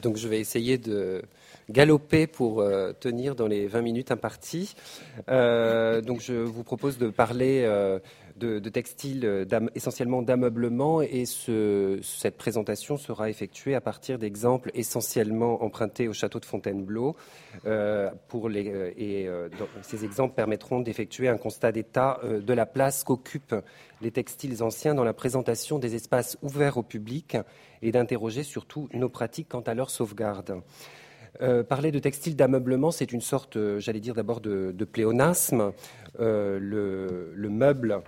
Donc je vais essayer de galoper pour euh, tenir dans les 20 minutes imparties. Euh, donc je vous propose de parler euh, de, textiles essentiellement d'ameublement et cette présentation sera effectuée à partir d'exemples essentiellement empruntés au château de Fontainebleau. pour les, et ces exemples permettront d'effectuer un constat d'état de la place qu'occupent les textiles anciens dans la présentation des espaces ouverts au public et d'interroger surtout nos pratiques quant à leur sauvegarde. Euh, parler de textile d'ameublement, c'est une sorte, euh, j'allais dire d'abord, de, pléonasme. Euh, le, meuble,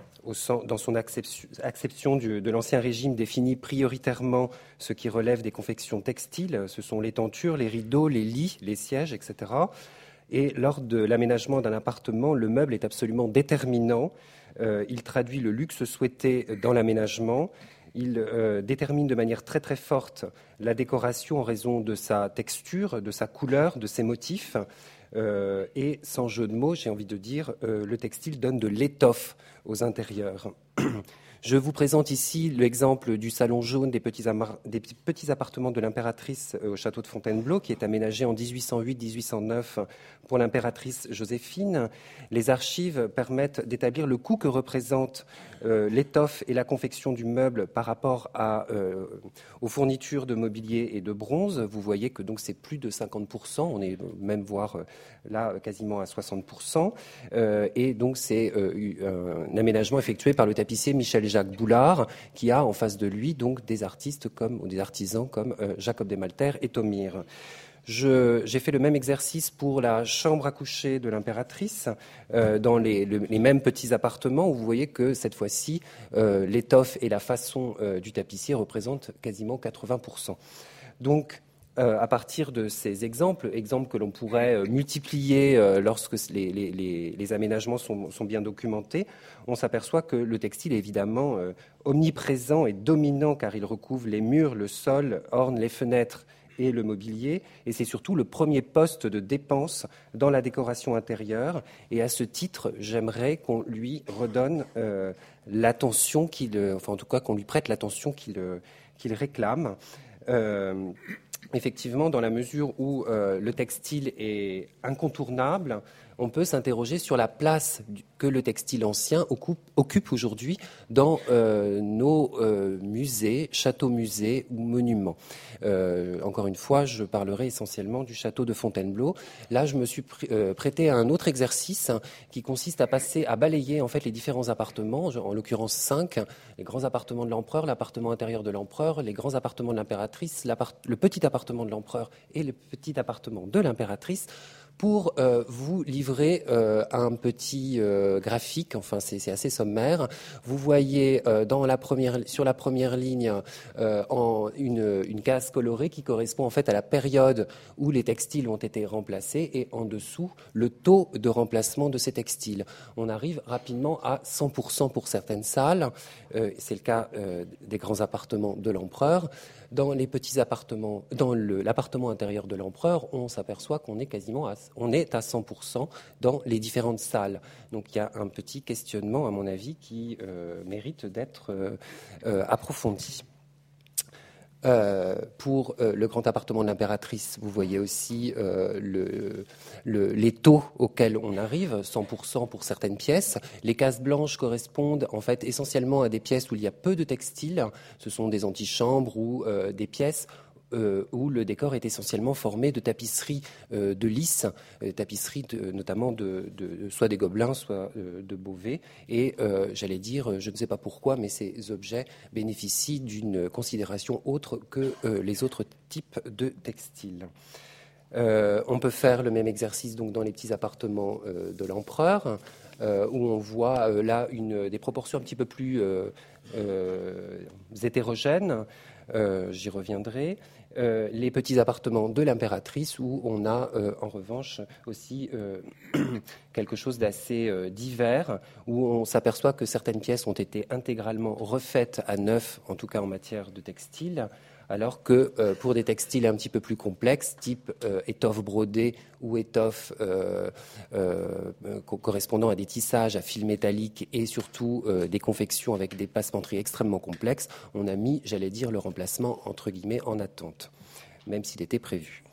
dans son acception, de l'ancien régime, définit prioritairement ce qui relève des confections textiles. Ce sont les tentures, les rideaux, les lits, les sièges, etc. Et lors de l'aménagement d'un appartement, le meuble est absolument déterminant. il traduit le luxe souhaité dans l'aménagement il euh, détermine de manière très très forte la décoration en raison de sa texture, de sa couleur, de ses motifs. Euh, et sans jeu de mots, j'ai envie de dire, euh, le textile donne de l'étoffe aux intérieurs. Je vous présente ici l'exemple du salon jaune des petits, appartements de l'impératrice au château de Fontainebleau, qui est aménagé en 1808-1809 pour l'impératrice Joséphine. Les archives permettent d'établir le coût que représente euh, l'étoffe et la confection du meuble par rapport euh, aux fournitures de mobilier et de bronze. Vous voyez que donc c'est plus de 50%, on est même voire euh, là quasiment à 60%. et donc c'est un aménagement effectué par le tapissier Michel Jacques Boulard, qui a en face de lui donc des artistes comme ou des artisans comme Jacob Desmalter et Thomire. J'ai fait le même exercice pour la chambre à coucher de l'impératrice, euh, dans les, mêmes petits appartements, où vous voyez que cette fois-ci, euh, l'étoffe et la façon euh, du tapissier représentent quasiment 80%. Donc, à partir de ces exemples, exemples que l'on pourrait multiplier lorsque les, aménagements sont, bien documentés, on s'aperçoit que le textile est évidemment omniprésent et dominant car il recouvre les murs, le sol, orne les fenêtres et le mobilier, et c'est surtout le premier poste de dépense dans la décoration intérieure. Et à ce titre, j'aimerais qu'on lui redonne euh, l'attention qu'il, enfin en tout cas qu'on lui prête l'attention qu'il réclame. Euh, effectivement, dans la mesure où euh, le textile est incontournable, on peut s'interroger sur la place que le textile ancien occupe, aujourd'hui dans euh, nos euh, musées, châteaux-musées ou monuments. Euh, encore une fois, je parlerai essentiellement du château de Fontainebleau. Là, je me suis prêté à un autre exercice qui consiste à passer, à balayer en fait les différents appartements, en l'occurrence cinq, les grands appartements de l'empereur, l'appartement intérieur de l'empereur, les grands appartements de l'impératrice, le petit appartement de l'empereur et le petit appartement de l'impératrice pour euh, vous livrer euh, un petit euh, graphique, enfin c'est assez sommaire. Vous voyez sur la première ligne une, une, case colorée qui correspond en fait à la période où les textiles ont été remplacés et en dessous le taux de remplacement de ces textiles. On arrive rapidement à 100% pour certaines salles, c'est le cas des grands appartements de l'empereur. Dans les petits appartements, dans l'appartement intérieur de l'empereur, on s'aperçoit qu'on est quasiment à, on est à 100% dans les différentes salles. Donc il y a un petit questionnement, à mon avis, qui euh, mérite d'être euh, euh, pour le grand appartement de l'impératrice, vous voyez aussi les taux auxquels on arrive, 100% pour certaines pièces. Les cases blanches correspondent en fait essentiellement à des pièces où il y a peu de textiles. Ce sont des antichambres ou des pièces euh, où le décor est essentiellement formé de tapisseries euh, de lys, euh, tapisseries notamment de, soit des gobelins, soit de Beauvais. Et j'allais dire, je ne sais pas pourquoi, mais ces objets bénéficient d'une considération autre que les autres types de textiles. on peut faire le même exercice donc dans les petits appartements de l'empereur, où on voit là des proportions un petit peu plus hétérogènes. J'y reviendrai. Euh, les petits appartements de l'impératrice où on a euh, en revanche aussi euh, quelque chose d'assez divers, où on s'aperçoit que certaines pièces ont été intégralement refaites à neuf, en tout cas en matière de textile, alors que euh, pour des textiles un petit peu plus complexes, type euh, étoffe brodée ou étoffe euh, correspondant à des tissages à fil métallique et surtout des confections avec des passementeries extrêmement complexes, on a mis, j'allais dire, le remplacement entre guillemets en attente. même s'il était prévu.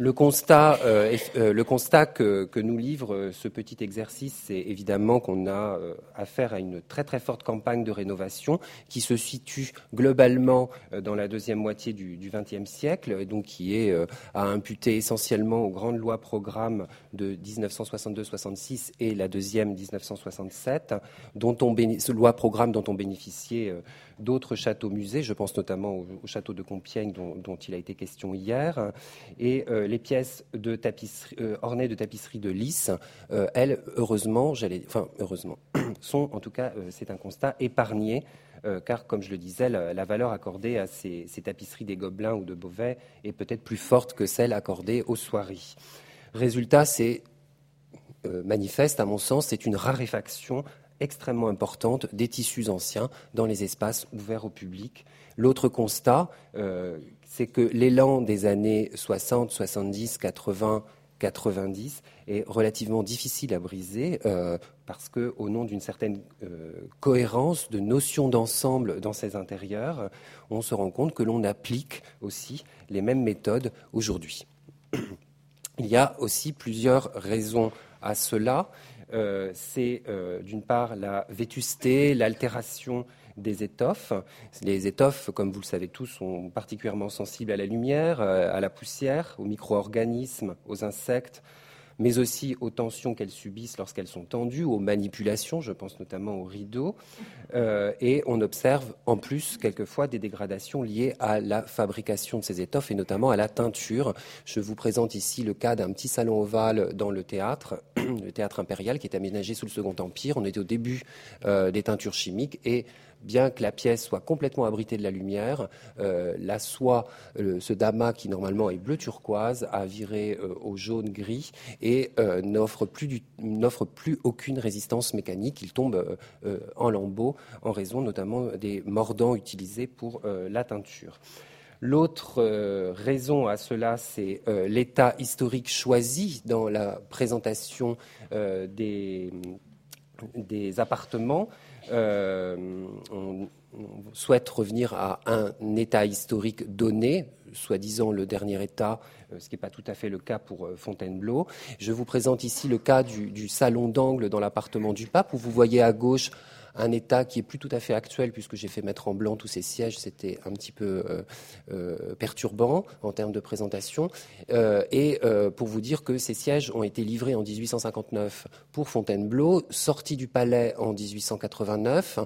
Le constat, euh, euh, le constat que, nous livre euh, ce petit exercice, c'est évidemment qu'on a affaire à une très très forte campagne de rénovation qui se situe globalement dans la deuxième moitié du XXe siècle, et donc qui est à essentiellement aux grandes lois programmes de 1962-66 et la deuxième 1967, dont on loi programme dont ont bénéficié d'autres châteaux-musées. Je pense notamment au, château de Compiègne dont, il a été question hier. Et euh, les pièces de euh, ornées de tapisserie de lys, euh, elles, heureusement, enfin heureusement, sont en tout cas, c'est un constat épargné. car, comme je le disais, la, valeur accordée à ces, tapisseries des Gobelins ou de Beauvais est peut-être plus forte que celle accordée aux soieries. Résultat, c'est manifeste, à mon sens, c'est une raréfaction extrêmement importante des tissus anciens dans les espaces ouverts au public. L'autre constat, euh, c'est que l'élan des années 60, 70, 80, 90 est relativement difficile à briser euh, parce que, au nom d'une certaine euh, cohérence, de notion d'ensemble dans ces intérieurs, on se rend compte que l'on applique aussi les mêmes méthodes aujourd'hui. Il y a aussi plusieurs raisons à cela. Euh, c'est euh, d'une part la vétusté, l'altération des étoffes. Les étoffes, comme vous le savez tous, sont particulièrement sensibles à la lumière, euh, à la poussière, aux micro-organismes, aux insectes, mais aussi aux tensions qu'elles subissent lorsqu'elles sont tendues, aux manipulations, je pense notamment aux rideaux. Euh, et on observe en plus quelquefois des dégradations liées à la fabrication de ces étoffes et notamment à la teinture. Je vous présente ici le cas d'un petit salon ovale dans le théâtre, le théâtre impérial qui est aménagé sous le Second Empire. On était au début euh, des teintures chimiques et bien que la pièce soit complètement abritée de la lumière, euh, la soie, euh, ce damas qui normalement est bleu turquoise, a viré euh, au jaune gris et n'offre plus, aucune résistance mécanique. Il tombe en lambeaux en raison notamment des mordants utilisés pour la teinture. L'autre raison à cela, c'est l'état historique choisi dans la présentation des appartements. Euh, on, souhaite revenir à un état historique donné, soi-disant le dernier état, euh, ce qui n'est pas tout à fait le cas pour euh, Fontainebleau. Je vous présente ici le cas du, du salon d'angle dans l'appartement du pape, où vous voyez à gauche un état qui est plus tout à fait actuel puisque j'ai fait mettre en blanc tous ces sièges, c'était un petit peu euh, euh, perturbant en termes de présentation. Euh, et pour vous dire que ces sièges ont été livrés en 1859 pour Fontainebleau, sortis du palais en 1889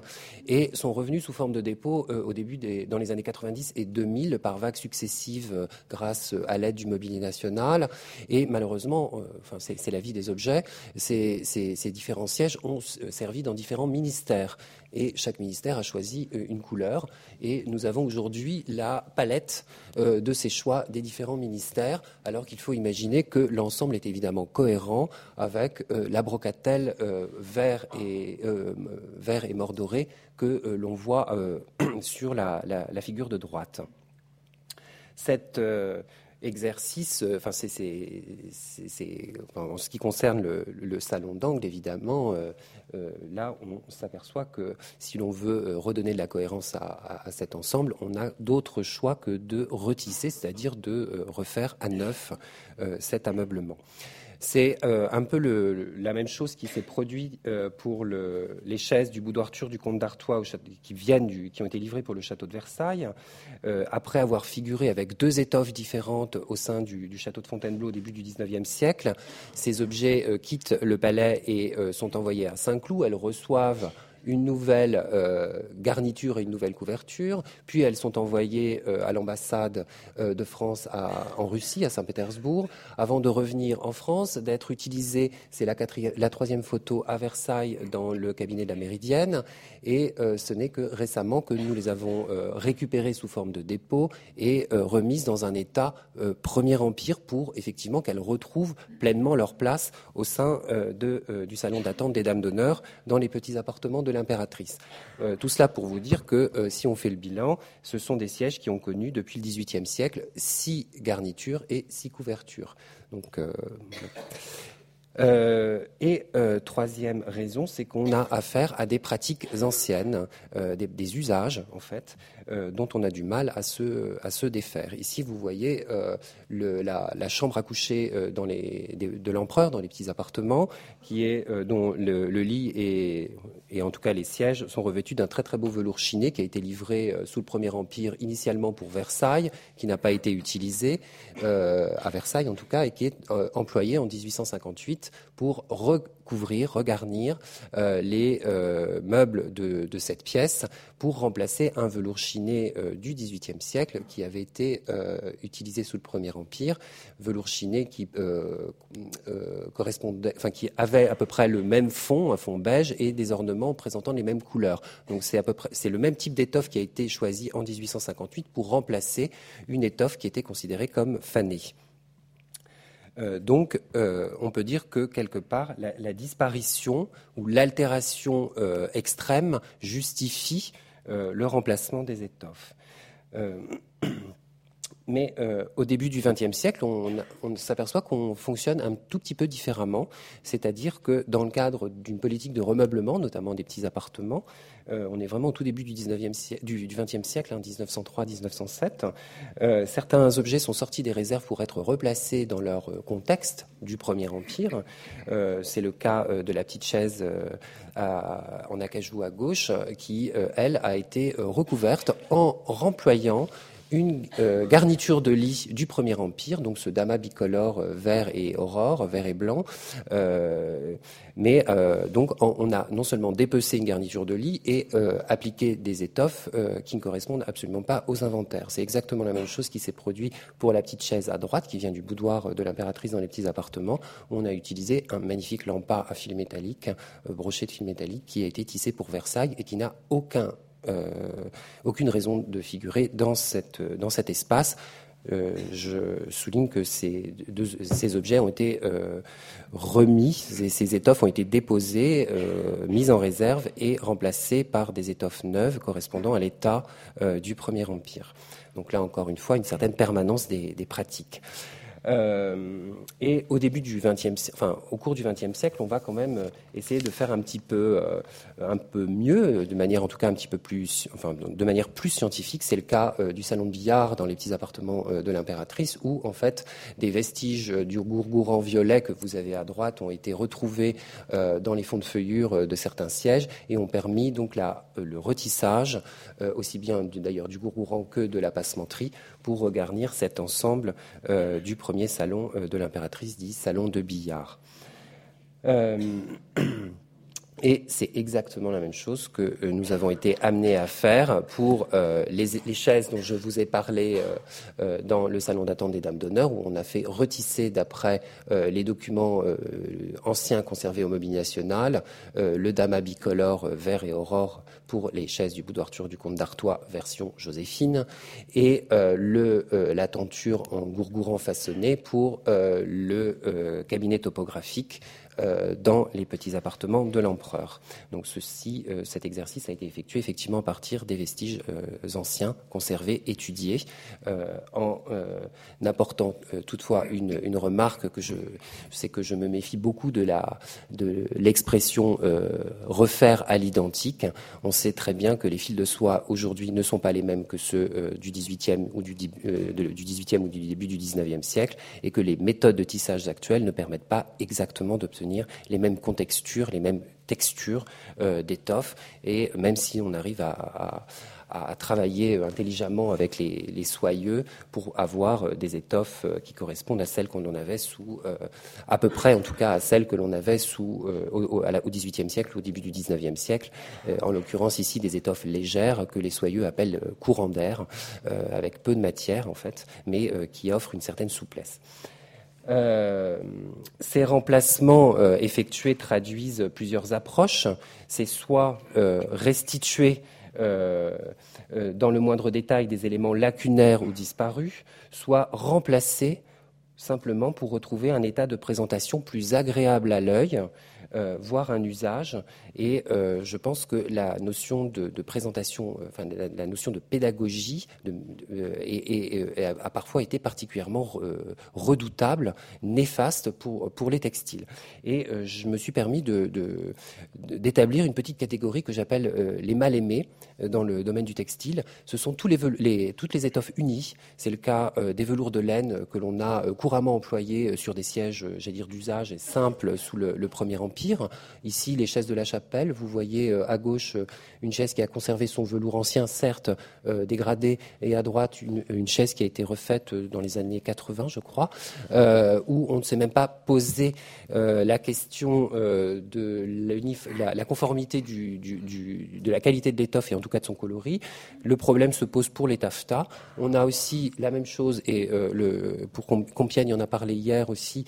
et sont revenus sous forme de dépôt au début des, dans les années 90 et 2000 par vagues successives grâce à l'aide du mobilier national. Et malheureusement, enfin c'est la vie des objets, ces, ces différents sièges ont servi dans différents ministères. Et chaque ministère a choisi euh, une couleur. Et nous avons aujourd'hui la palette euh, de ces choix des différents ministères, alors qu'il faut imaginer que l'ensemble est évidemment cohérent avec euh, la brocatelle vert, et, vert et mordoré que l'on voit sur la, figure de droite. Cette exercice, enfin, c'est, en ce qui concerne le, salon d'angle, évidemment, euh, là, on s'aperçoit que si l'on veut euh, redonner de la cohérence à, cet ensemble, on a d'autres choix que de retisser, c'est-à-dire de euh, refaire à neuf cet ameublement. C'est un peu la même chose qui s'est produit pour les chaises du boudoir turc du comte d'Artois qui viennent qui ont été livrées pour le château de Versailles. après avoir figuré avec deux étoffes différentes au sein du, château de Fontainebleau au début du XIXe siècle, ces objets quittent le palais et sont envoyés à Saint-Cloud. Elles reçoivent une nouvelle euh, garniture et une nouvelle couverture, puis elles sont envoyées euh, à l'ambassade euh, de France en Russie, à Saint-Pétersbourg, avant de revenir en France, d'être utilisées, c'est la, troisième photo à Versailles dans le cabinet de la Méridienne, et ce n'est que récemment que nous les avons récupérées sous forme de dépôt et remises dans un état Premier Empire pour effectivement qu'elles retrouvent pleinement leur place au sein du salon d'attente des Dames d'honneur dans les petits appartements de l'impératrice. Euh, tout cela pour vous dire que euh, si on fait le bilan, ce sont des sièges qui ont connu depuis le XVIIIe siècle six garnitures et six couvertures. Euh, et troisième raison, c'est qu'on a affaire à des pratiques anciennes, des, usages en fait, dont on a du mal à se, défaire. Ici, vous voyez la, chambre à coucher les, de, l'empereur dans les petits appartements, qui est, dont le, lit et, et en tout cas les sièges sont revêtus d'un très très beau velours chiné qui a été livré sous le Premier Empire initialement pour Versailles, qui n'a pas été utilisé à Versailles en tout cas, et qui est employé en 1858 pour recouvrir, regarnir euh, les euh, meubles de, cette pièce pour remplacer un velours chiné euh, du XVIIIe siècle qui avait été utilisé sous le Premier Empire, velours chiné qui correspondait, enfin qui avait à peu près le même fond, un fond beige et des ornements présentant les mêmes couleurs. Donc c'est c'est le même type d'étoffe qui a été choisi en 1858 pour remplacer une étoffe qui était considérée comme fanée. Euh, donc, euh, on peut dire que quelque part, la, disparition ou l'altération euh, extrême justifie le remplacement des étoffes. Mais euh, au début du XXe siècle, on, s'aperçoit qu'on fonctionne un tout petit peu différemment. C'est-à-dire que dans le cadre d'une politique de remeublement, notamment des petits appartements, euh, on est vraiment au tout début du, 19e siècle, du, XXe siècle, 1903-1907, hein, euh, certains objets sont sortis des réserves pour être replacés dans leur contexte du Premier Empire. C'est le cas de la petite chaise en acajou à gauche, qui, elle, a été recouverte en remployant une euh, garniture de lit du Premier Empire, donc ce damas bicolore euh, vert et aurore, vert et blanc. Euh, mais donc on a non seulement dépecé une garniture de lit et appliqué des étoffes qui ne correspondent absolument pas aux inventaires. C'est exactement la même chose qui s'est produit pour la petite chaise à droite qui vient du boudoir de l'impératrice dans les petits appartements. On a utilisé un magnifique lampas à fil métallique, broché de fil métallique, qui a été tissé pour Versailles et qui n'a aucun aucune raison de figurer dans, dans cet espace. Euh, je souligne que ces, ces objets ont été euh, remis, ces, étoffes ont été déposées, mises en réserve et remplacées par des étoffes neuves correspondant à l'état du Premier Empire. Donc là encore une fois, une certaine permanence des, des pratiques. Euh, et au début du 20e, enfin au cours du XXe siècle, on va quand même euh, essayer de faire un petit peu, euh, un peu mieux, de manière en tout cas un petit peu plus, enfin de manière plus scientifique. C'est le cas du salon de billard dans les petits appartements de l'impératrice, où en fait des vestiges du gourgouran violet que vous avez à droite ont été retrouvés dans les fonds de feuillure de certains sièges et ont permis donc la, le retissage aussi bien d'ailleurs du gourgouran que de la passementerie pour regarnir cet ensemble du premier salon euh, de l'impératrice dit salon de billard. Euh, et c'est exactement la même chose que euh, nous avons été amenés à faire pour les, chaises dont je vous ai parlé dans le salon d'attente des dames d'honneur, où on a fait retisser d'après les documents anciens conservés au Mobilier National, le dama bicolore vert et aurore pour les chaises du boudoir du comte d'Artois version Joséphine et euh, euh, la tenture en gourgouran façonné pour euh, le cabinet topographique euh, dans les petits appartements de l'empereur. Donc ceci, euh, cet exercice a été effectué effectivement à partir des vestiges euh, anciens, conservés, étudiés, en apportant toutefois une, remarque que je, sais que je me méfie beaucoup de la de l'expression refaire à l'identique. On sait très bien que les fils de soie aujourd'hui ne sont pas les mêmes que ceux du 18e ou du, du 18e ou du début du 19e siècle et que les méthodes de tissage actuelles ne permettent pas exactement d'obtenir les mêmes contextures, les mêmes textures euh, d'étoffes. Et même si on arrive à, travailler intelligemment avec les, soyeux pour avoir euh, des étoffes euh, qui correspondent à celles qu'on en avait sous, à peu près en tout cas à celles que l'on avait sous, au, XVIIIe siècle, au début du XIXe siècle. en l'occurrence ici des étoffes légères que les soyeux appellent courant d'air, avec peu de matière en fait, mais qui offrent une certaine souplesse. Euh, ces remplacements euh, effectués traduisent plusieurs approches. C'est soit euh, restituer dans le moindre détail des éléments lacunaires ou disparus, soit remplacer simplement pour retrouver un état de présentation plus agréable à l'œil, euh, voire un usage. Et euh, je pense que la notion de, présentation, euh, enfin la, notion de pédagogie a parfois été particulièrement redoutable, néfaste pour, pour les textiles. Et je me suis permis d'établir une petite catégorie que j'appelle les mal aimés dans le domaine du textile. Ce sont toutes les étoffes unies. C'est le cas des velours de laine que l'on a couramment employés sur des sièges, j'allais dire d'usage et simples sous le Premier Empire Ici, les chaises de la chapelle. Vous voyez euh, à gauche euh, une chaise qui a conservé son velours ancien, certes euh, dégradé, et à droite une, chaise qui a été refaite dans les années 80, je crois, où on ne s'est même pas posé la question de la, conformité de la qualité de l'étoffe et en tout cas de son coloris. Le problème se pose pour les taffetas. On a aussi la même chose, et pour Compiègne, on en a parlé hier aussi,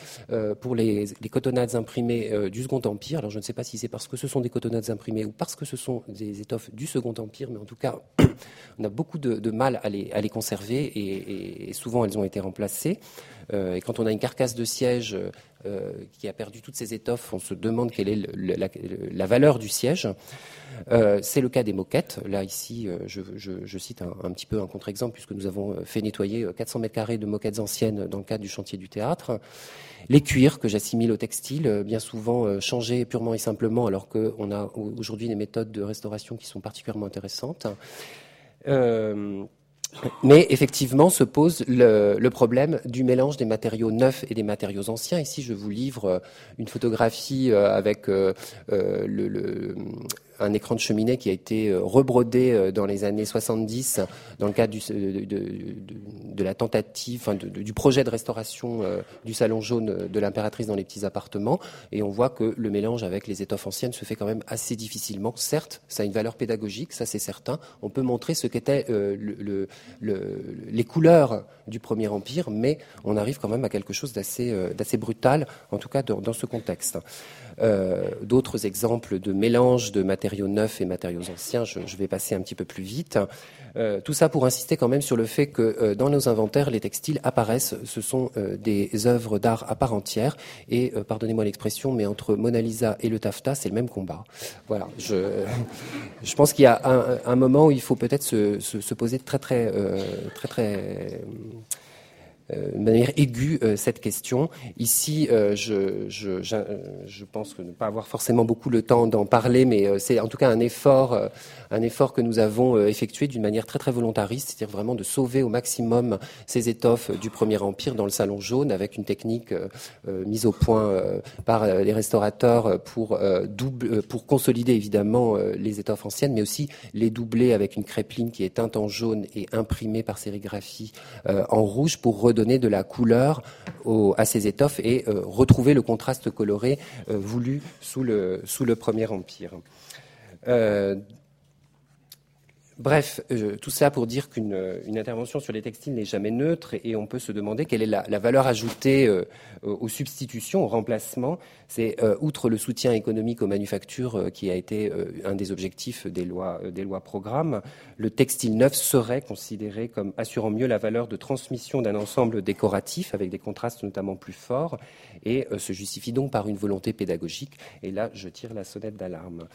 pour les, les cotonnades imprimées du Second Empire. Alors je ne sais pas si c'est parce que ce sont des cotonnades imprimées ou parce que ce sont des étoffes du Second Empire, mais en tout cas, on a beaucoup de, mal à les, conserver et, souvent elles ont été remplacées. Euh, et quand on a une carcasse de siège euh, qui a perdu toutes ses étoffes, on se demande quelle est la, valeur du siège. Euh, c'est le cas des moquettes. Là, ici, je, cite un, petit peu un contre-exemple, puisque nous avons fait nettoyer 400 mètres carrés de moquettes anciennes dans le cadre du chantier du théâtre. Les cuirs que j'assimile au textile, euh, bien souvent euh, changés purement et simplement, alors qu'on a aujourd'hui des méthodes de restauration qui sont particulièrement intéressantes. Euh, mais effectivement se pose le, problème du mélange des matériaux neufs et des matériaux anciens. Ici, je vous livre une photographie avec le, un écran de cheminée qui a été euh, rebrodé euh, dans les années 70 dans le cadre du, de, la tentative, enfin, du projet de restauration euh, du salon jaune de l'impératrice dans les petits appartements. Et on voit que le mélange avec les étoffes anciennes se fait quand même assez difficilement. Certes, ça a une valeur pédagogique, ça c'est certain. On peut montrer ce qu'étaient le, les couleurs du Premier Empire, mais on arrive quand même à quelque chose d'assez brutal, en tout cas dans ce contexte. Euh, d'autres exemples de mélange de matériaux neufs et matériaux anciens, je, vais passer un petit peu plus vite. Euh, tout ça pour insister quand même sur le fait que euh, dans nos inventaires, les textiles apparaissent, ce sont des œuvres d'art à part entière. Et pardonnez-moi l'expression, mais entre Mona Lisa et le taffetas, c'est le même combat. Voilà. Je, pense qu'il y a un, moment où il faut peut-être se, se, se, poser très très très très euh, de manière aiguë euh, cette question. Ici, euh, je, pense que ne pas avoir forcément beaucoup le temps d'en parler, mais c'est en tout cas un effort, un effort que nous avons effectué d'une manière très très volontariste, c'est-à-dire vraiment de sauver au maximum ces étoffes du Premier Empire dans le salon jaune avec une technique mise au point par les restaurateurs pour double, pour consolider évidemment les étoffes anciennes, mais aussi les doubler avec une crêpeline qui est teinte en jaune et imprimée par sérigraphie en rouge pour donner de la couleur à ces étoffes et euh, retrouver le contraste coloré euh, voulu sous le, sous le Premier Empire. Bref, euh, tout ça pour dire qu'une euh, intervention sur les textiles n'est jamais neutre et, on peut se demander quelle est la, valeur ajoutée euh, aux substitutions, aux remplacements. C'est outre le soutien économique aux manufactures qui a été un des objectifs des lois, des lois programmes, le textile neuf serait considéré comme assurant mieux la valeur de transmission d'un ensemble décoratif avec des contrastes notamment plus forts et se justifie donc par une volonté pédagogique. Et là, je tire la sonnette d'alarme.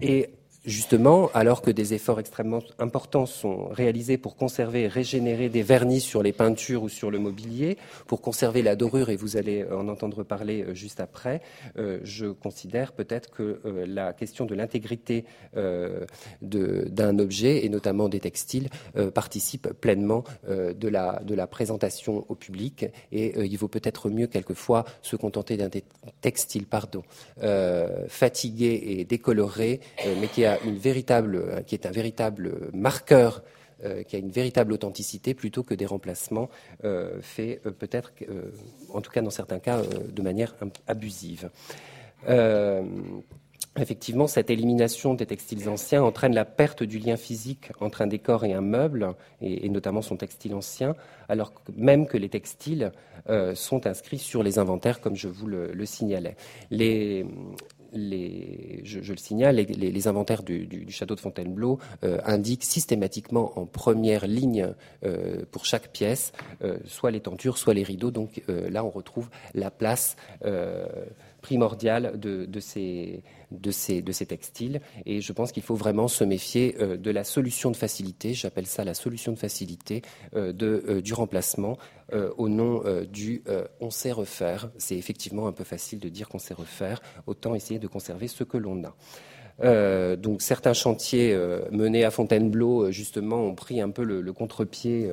et justement, alors que des efforts extrêmement importants sont réalisés pour conserver et régénérer des vernis sur les peintures ou sur le mobilier, pour conserver la dorure, et vous allez en entendre parler euh, juste après, euh, je considère peut-être que euh, la question de l'intégrité d'un objet, et notamment des textiles, participe pleinement de, la, de la présentation au public, et il vaut peut-être mieux quelquefois se contenter d'un textile pardon, fatigué et décoloré, mais qui a véritable, euh, qui est un véritable marqueur euh, qui a une véritable authenticité plutôt que des remplacements euh, faits peut-être, en tout cas dans certains cas, de manière abusive. Effectivement, cette élimination des textiles anciens entraîne la perte du lien physique entre un décor et un meuble, et, notamment son textile ancien, alors même que les textiles sont inscrits sur les inventaires, comme je vous le, le signalais. Les, je, le signale, les, inventaires du, château de Fontainebleau indiquent systématiquement en première ligne pour chaque pièce, soit les tentures, soit les rideaux. Donc là, on retrouve la place primordiale de, ces, textiles. Et je pense qu'il faut vraiment se méfier euh, de la solution de facilité, j'appelle ça la solution de facilité euh, euh, du remplacement au nom du on sait refaire. C'est effectivement un peu facile de dire qu'on sait refaire, autant essayer de conserver ce que l'on a. Donc certains chantiers menés à Fontainebleau justement ont pris un peu le, contre-pied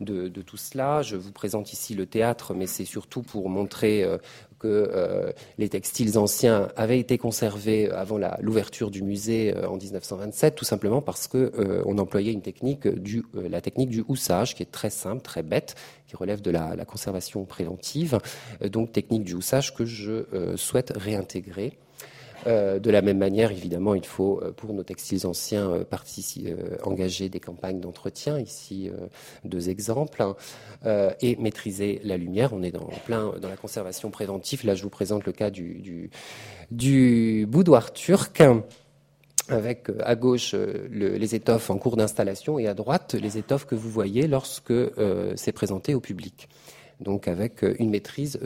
de, tout cela. Je vous présente ici le théâtre, mais c'est surtout pour montrer que les textiles anciens avaient été conservés avant l'ouverture du musée en 1927, tout simplement parce qu'on employait une technique du, la technique du houssage, qui est très simple, très bête, qui relève de la conservation préventive. donc technique du houssage que je souhaite réintégrer. Euh, de la même manière, évidemment, il faut, euh, pour nos textiles anciens, euh, engager des campagnes d'entretien. Ici, deux exemples. Hein. et maîtriser la lumière. On est dans, plein dans la conservation préventive. Là, je vous présente le cas du, du, boudoir turc avec à gauche les étoffes en cours d'installation et à droite les étoffes que vous voyez lorsque c'est présenté au public donc avec une maîtrise